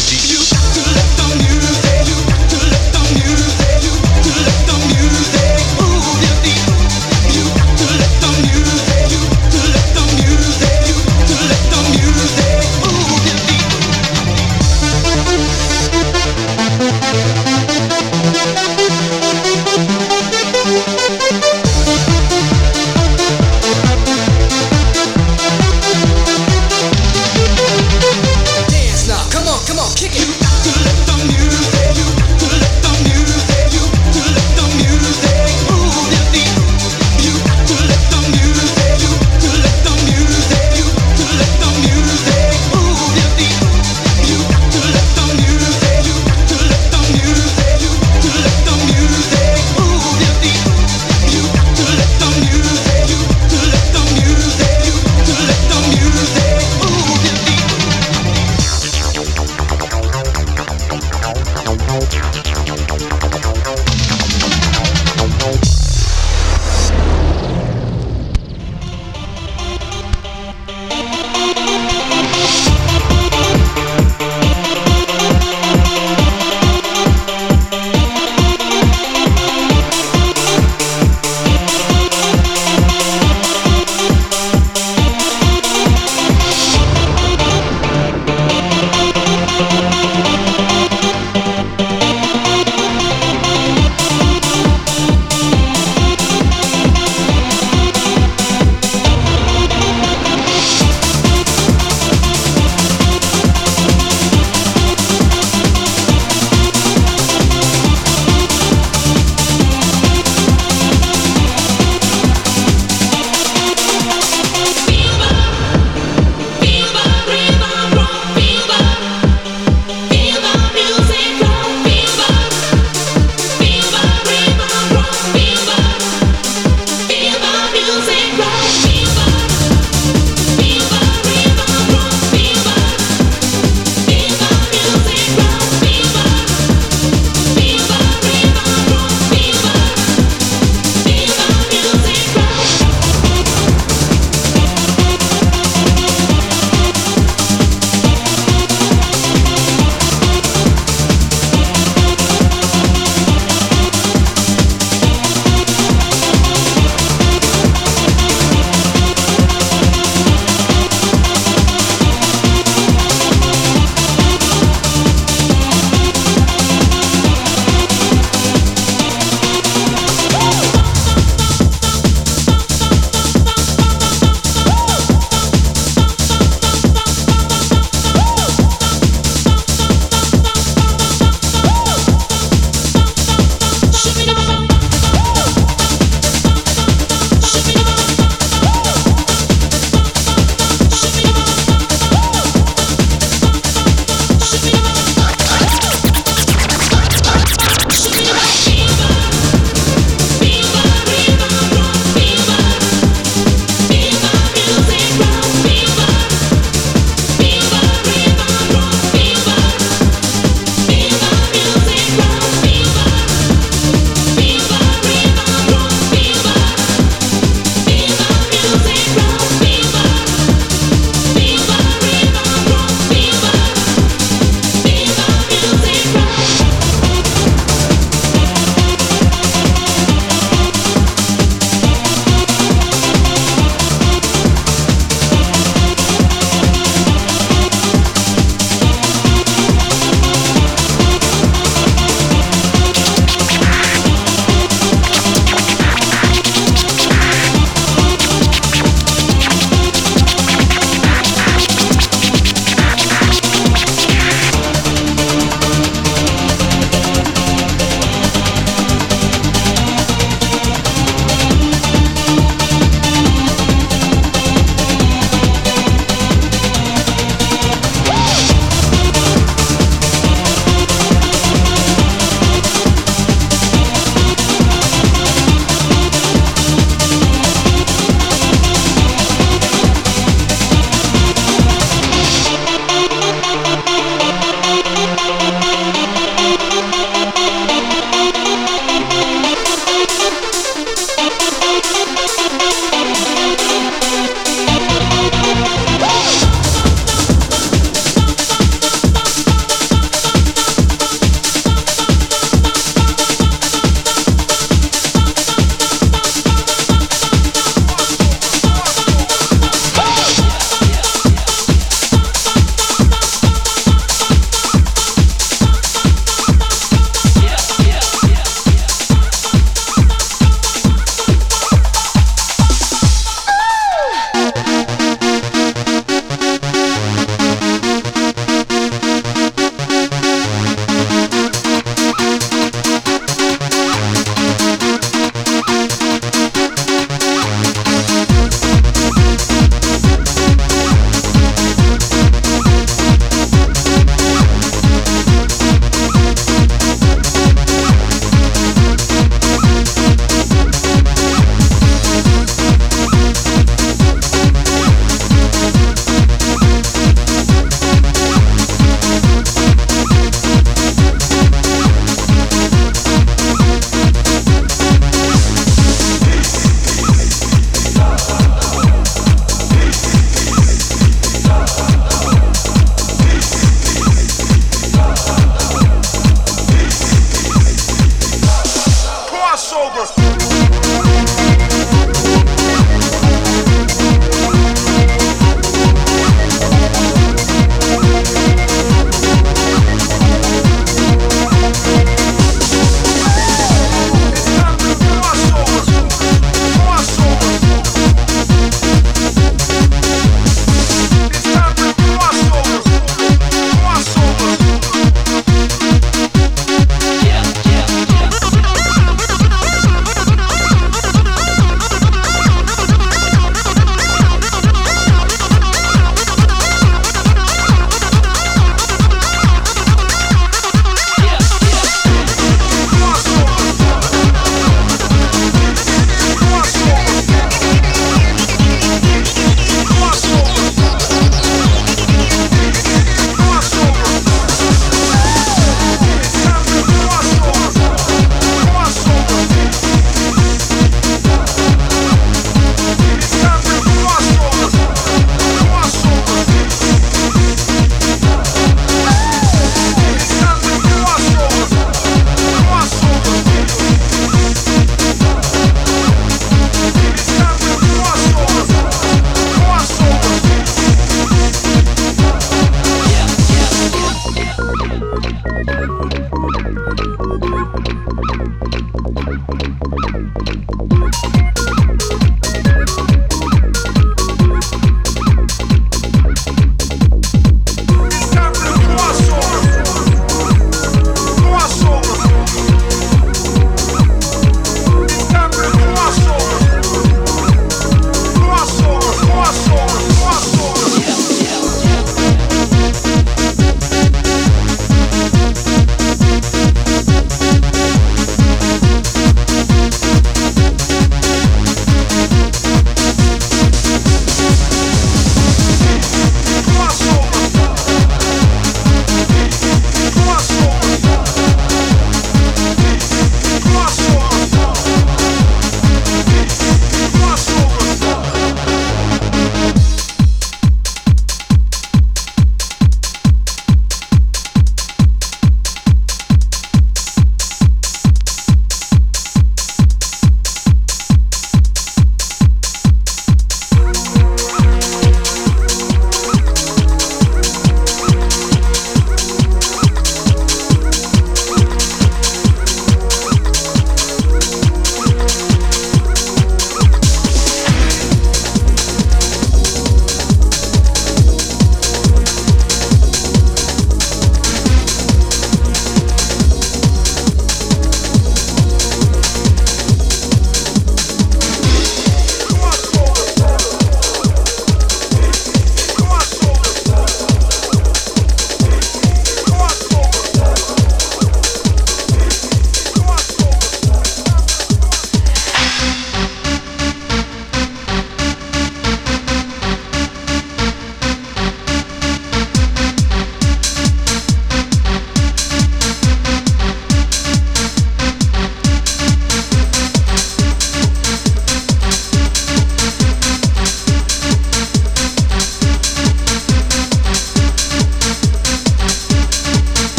technology.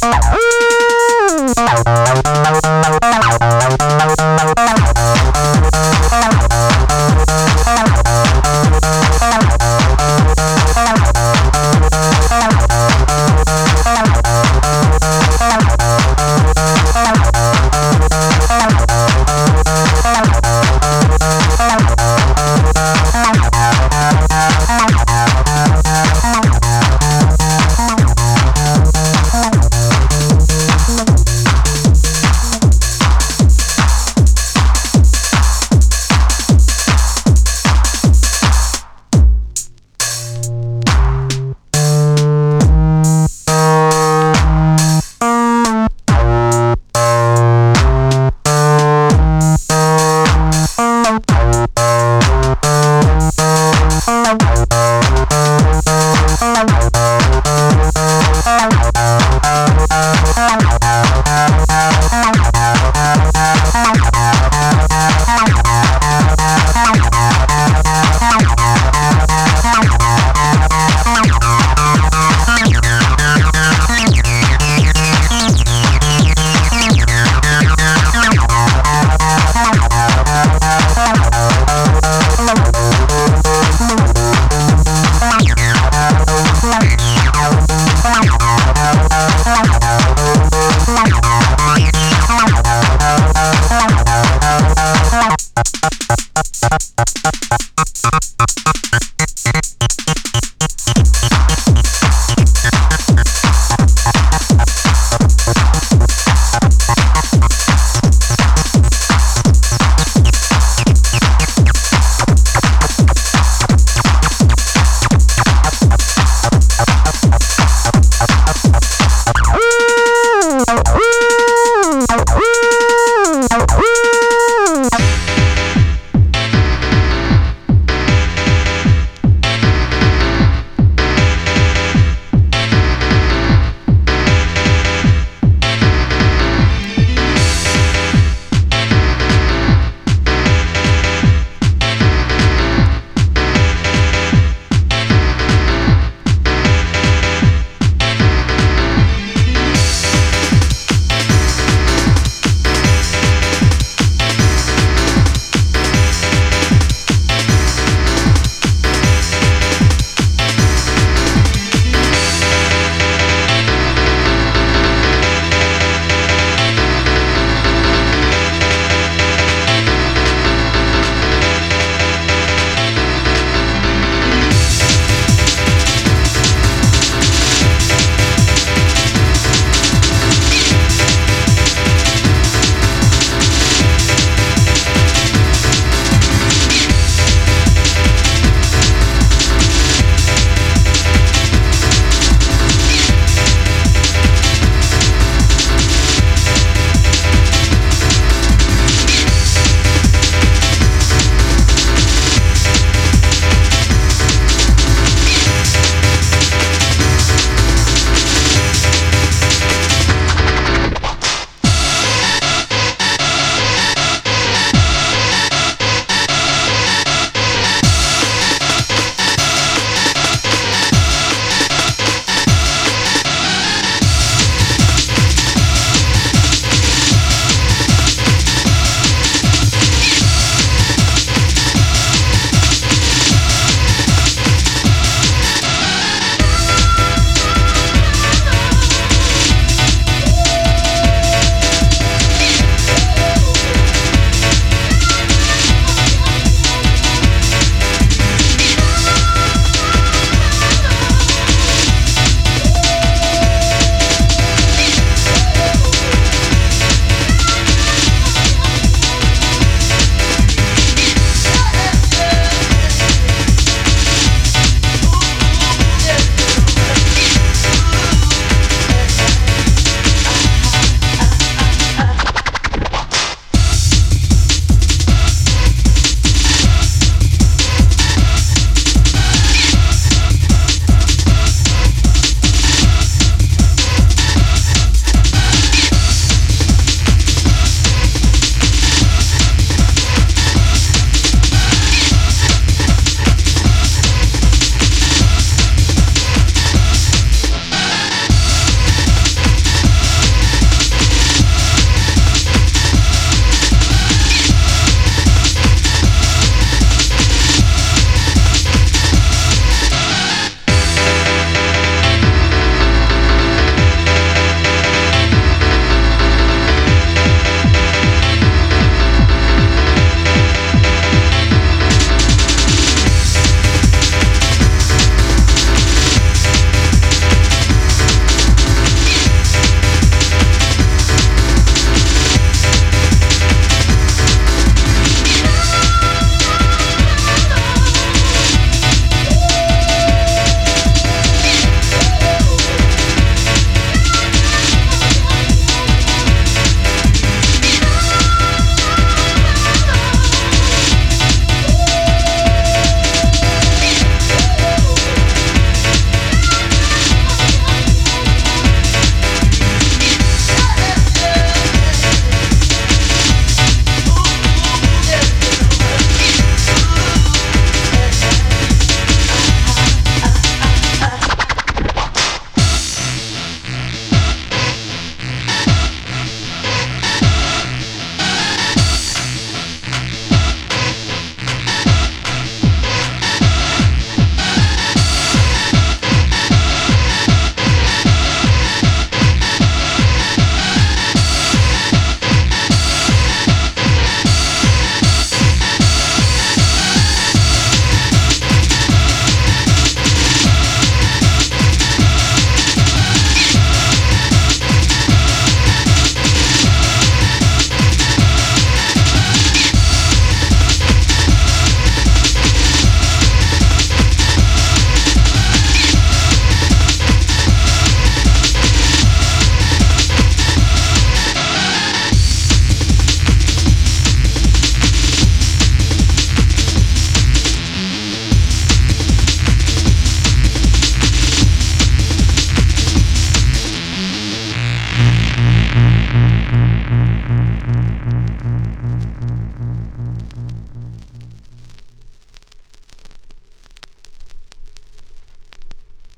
Peace.